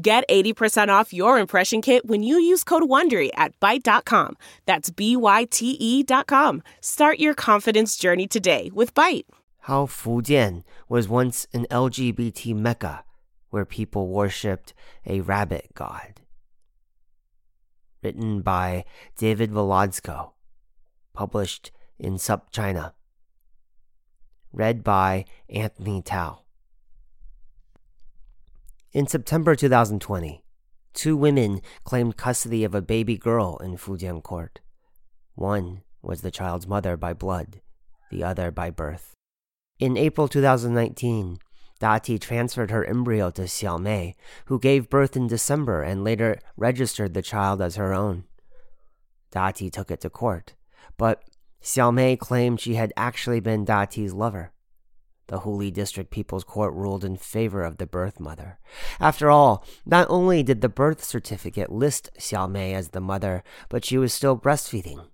Get 80% off your impression kit when you use code WONDERY at Byte.com. That's B-Y-T-E dot com. Start your confidence journey today with Byte. How Fujian was once an LGBT mecca where people worshipped a rabbit god. Written by David Velazco. Published in SupChina. Read by Anthony Tao. In September 2020, two women claimed custody of a baby girl in Fujian court. One was the child's mother by blood, the other by birth. In April 2019, Dati transferred her embryo to Xiao Mei, who gave birth in December and later registered the child as her own. Dati took it to court, but Xiao Mei claimed she had actually been Dati's lover. The Huli District People's Court ruled in favor of the birth mother. After all, not only did the birth certificate list Xiaomei as the mother, but she was still breastfeeding.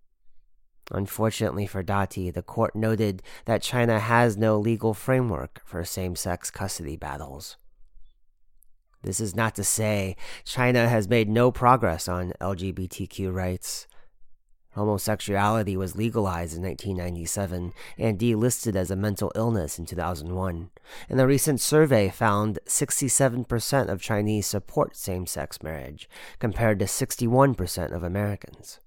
Unfortunately for Dati, the court noted that China has no legal framework for same sex custody battles. This is not to say China has made no progress on LGBTQ rights. Homosexuality was legalized in 1997 and delisted as a mental illness in 2001. And a recent survey found 67% of Chinese support same sex marriage, compared to 61% of Americans.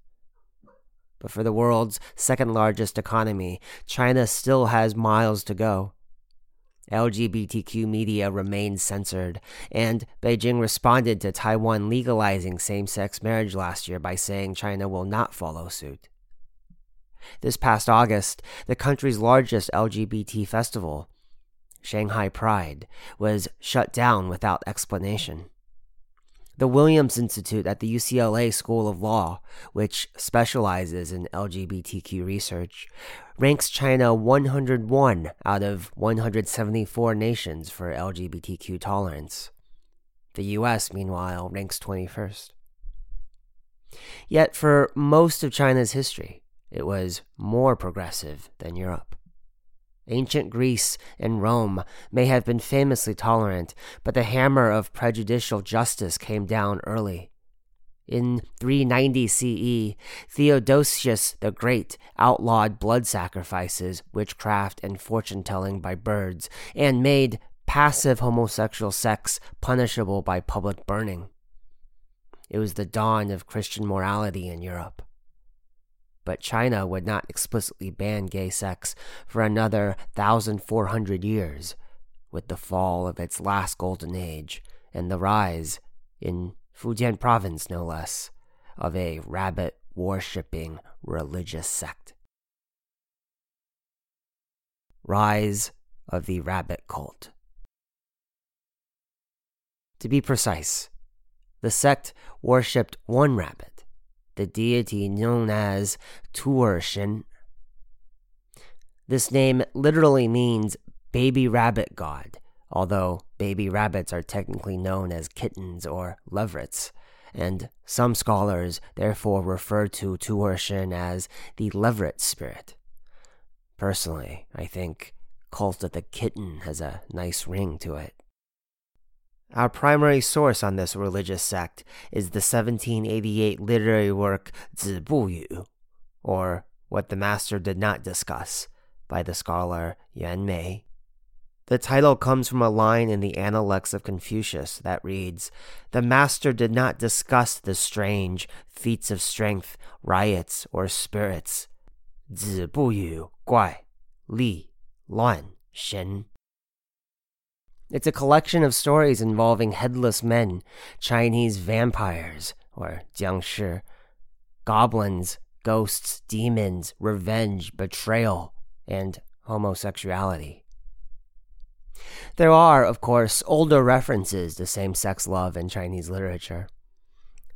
But for the world's second largest economy, China still has miles to go. LGBTQ media remained censored, and Beijing responded to Taiwan legalizing same sex marriage last year by saying China will not follow suit. This past August, the country's largest LGBT festival, Shanghai Pride, was shut down without explanation. The Williams Institute at the UCLA School of Law, which specializes in LGBTQ research, ranks China 101 out of 174 nations for LGBTQ tolerance. The US, meanwhile, ranks 21st. Yet, for most of China's history, it was more progressive than Europe. Ancient Greece and Rome may have been famously tolerant, but the hammer of prejudicial justice came down early. In 390 CE, Theodosius the Great outlawed blood sacrifices, witchcraft, and fortune telling by birds, and made passive homosexual sex punishable by public burning. It was the dawn of Christian morality in Europe but China would not explicitly ban gay sex for another 1,400 years, with the fall of its last golden age and the rise, in Fujian province no less, of a rabbit worshipping religious sect. Rise of the Rabbit Cult. To be precise, the sect worshipped one rabbit the deity known as Tu'er Shen. This name literally means baby rabbit god, although baby rabbits are technically known as kittens or leverets, and some scholars therefore refer to Tu'er Shen as the leveret spirit. Personally, I think Cult of the Kitten has a nice ring to it. Our primary source on this religious sect is the 1788 literary work Zibuyu, or What the Master Did Not Discuss, by the scholar Yuan Mei. The title comes from a line in the Analects of Confucius that reads The Master did not discuss the strange feats of strength, riots, or spirits. Zibuyu guai, li, luan, shen it's a collection of stories involving headless men, Chinese vampires, or jiangshi, goblins, ghosts, demons, revenge, betrayal, and homosexuality. There are, of course, older references to same sex love in Chinese literature.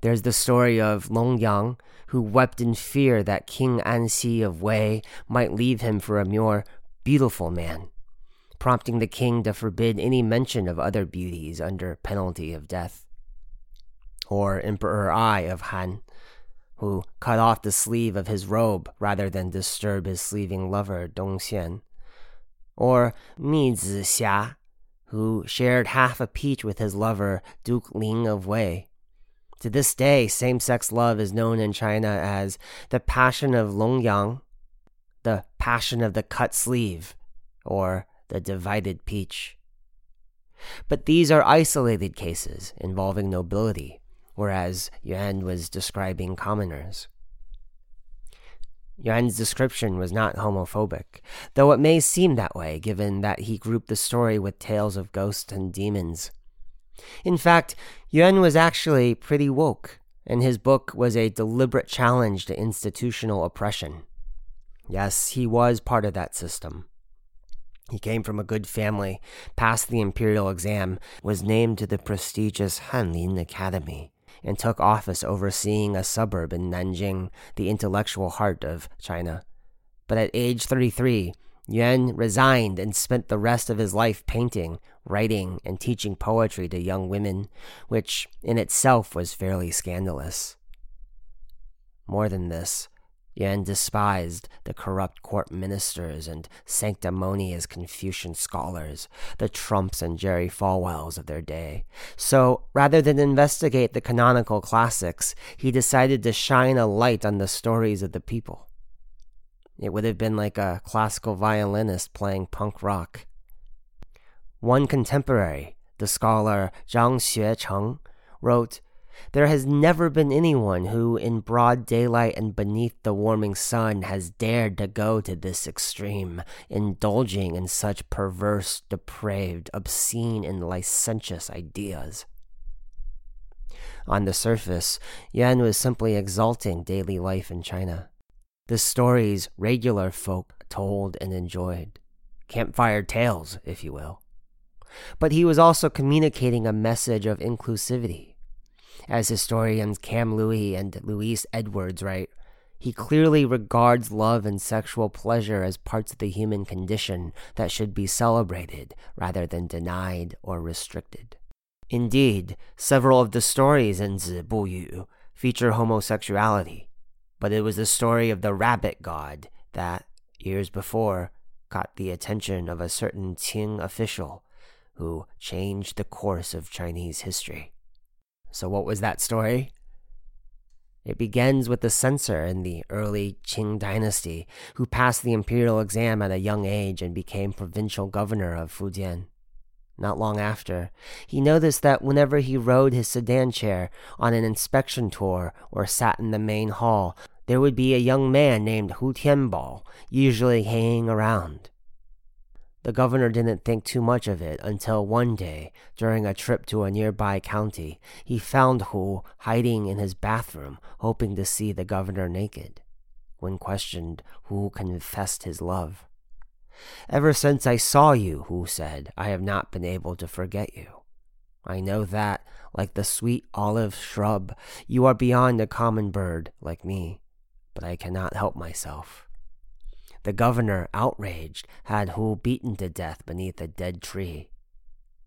There's the story of Long Yang, who wept in fear that King Anxi of Wei might leave him for a more beautiful man, prompting the king to forbid any mention of other beauties under penalty of death. Or Emperor Ai of Han, who cut off the sleeve of his robe rather than disturb his sleeving lover Dong Xian. Or Mi Zixia, who shared half a peach with his lover Duke Ling of Wei. To this day, same sex love is known in China as the passion of Longyang, the passion of the cut sleeve, or the divided peach. But these are isolated cases involving nobility, whereas Yuan was describing commoners. Yuan's description was not homophobic, though it may seem that way given that he grouped the story with tales of ghosts and demons. In fact, Yuan was actually pretty woke, and his book was a deliberate challenge to institutional oppression. Yes, he was part of that system. He came from a good family, passed the imperial exam, was named to the prestigious Hanlin Academy, and took office overseeing a suburb in Nanjing, the intellectual heart of China. But at age 33, Yuan resigned and spent the rest of his life painting, writing, and teaching poetry to young women, which in itself was fairly scandalous. More than this, Yuan despised the corrupt court ministers and sanctimonious Confucian scholars, the Trumps and Jerry Falwells of their day. So, rather than investigate the canonical classics, he decided to shine a light on the stories of the people. It would have been like a classical violinist playing punk rock. One contemporary, the scholar Zhang Xuecheng, wrote, There has never been anyone who, in broad daylight and beneath the warming sun, has dared to go to this extreme, indulging in such perverse, depraved, obscene, and licentious ideas. On the surface, Yuan was simply exalting daily life in China the stories regular folk told and enjoyed. Campfire tales, if you will. But he was also communicating a message of inclusivity. As historians Kam Louie and Louise Edwards write, he clearly regards love and sexual pleasure as parts of the human condition that should be celebrated rather than denied or restricted. Indeed, several of the stories in Zibuyu feature homosexuality, but it was the story of the rabbit god that, years before, caught the attention of a certain Qing official who changed the course of Chinese history. So, what was that story? It begins with the censor in the early Qing dynasty who passed the imperial exam at a young age and became provincial governor of Fujian. Not long after, he noticed that whenever he rode his sedan chair on an inspection tour or sat in the main hall, there would be a young man named Hu Tianbao usually hanging around. The governor didn't think too much of it until one day, during a trip to a nearby county, he found Hu hiding in his bathroom, hoping to see the governor naked. When questioned, Hu confessed his love. Ever since I saw you, Hu said, I have not been able to forget you. I know that, like the sweet olive shrub, you are beyond a common bird like me but I cannot help myself. The governor, outraged, had Hu beaten to death beneath a dead tree.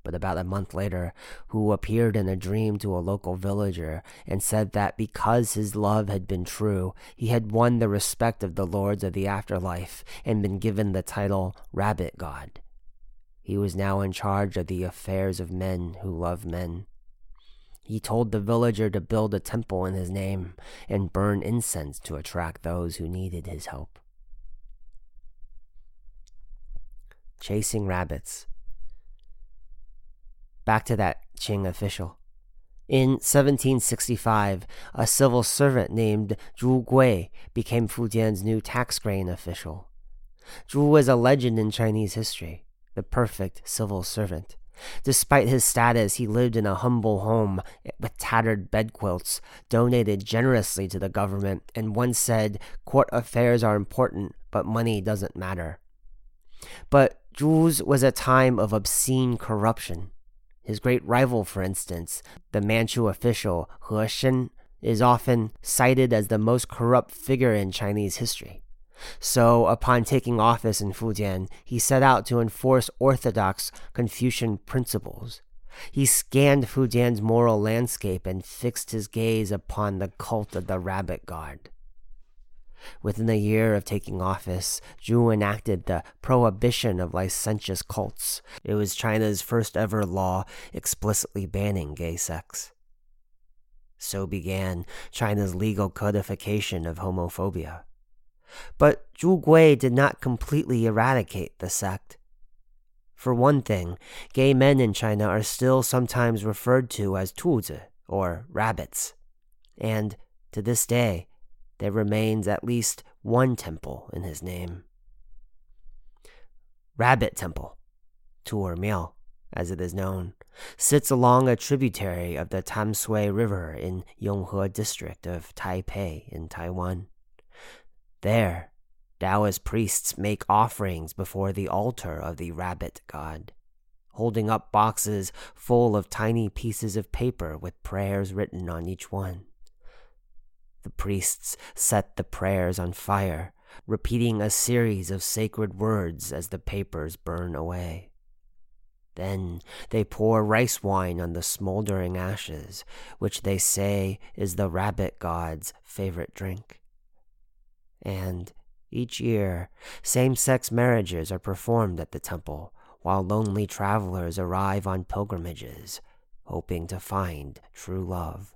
But about a month later, Hu appeared in a dream to a local villager and said that because his love had been true, he had won the respect of the lords of the afterlife and been given the title Rabbit God. He was now in charge of the affairs of men who love men. He told the villager to build a temple in his name and burn incense to attract those who needed his help. Chasing rabbits. Back to that Qing official. In 1765, a civil servant named Zhu Gui became Fujian's new tax grain official. Zhu was a legend in Chinese history, the perfect civil servant. Despite his status, he lived in a humble home with tattered bedquilts, donated generously to the government, and once said, Court affairs are important, but money doesn't matter. But Zhu's was a time of obscene corruption. His great rival, for instance, the Manchu official He is often cited as the most corrupt figure in Chinese history. So, upon taking office in Fujian, he set out to enforce orthodox Confucian principles. He scanned Fujian's moral landscape and fixed his gaze upon the cult of the rabbit god. Within a year of taking office, Zhu enacted the prohibition of licentious cults. It was China's first ever law explicitly banning gay sex. So began China's legal codification of homophobia. But Zhu Gui did not completely eradicate the sect. For one thing, gay men in China are still sometimes referred to as tuzi, or rabbits. And to this day, there remains at least one temple in his name. Rabbit Temple, Tu Miao, as it is known, sits along a tributary of the Tamsui River in Yonghe district of Taipei in Taiwan. There, Taoist priests make offerings before the altar of the rabbit god, holding up boxes full of tiny pieces of paper with prayers written on each one. The priests set the prayers on fire, repeating a series of sacred words as the papers burn away. Then they pour rice wine on the smoldering ashes, which they say is the rabbit god's favorite drink. And each year, same sex marriages are performed at the temple, while lonely travelers arrive on pilgrimages, hoping to find true love.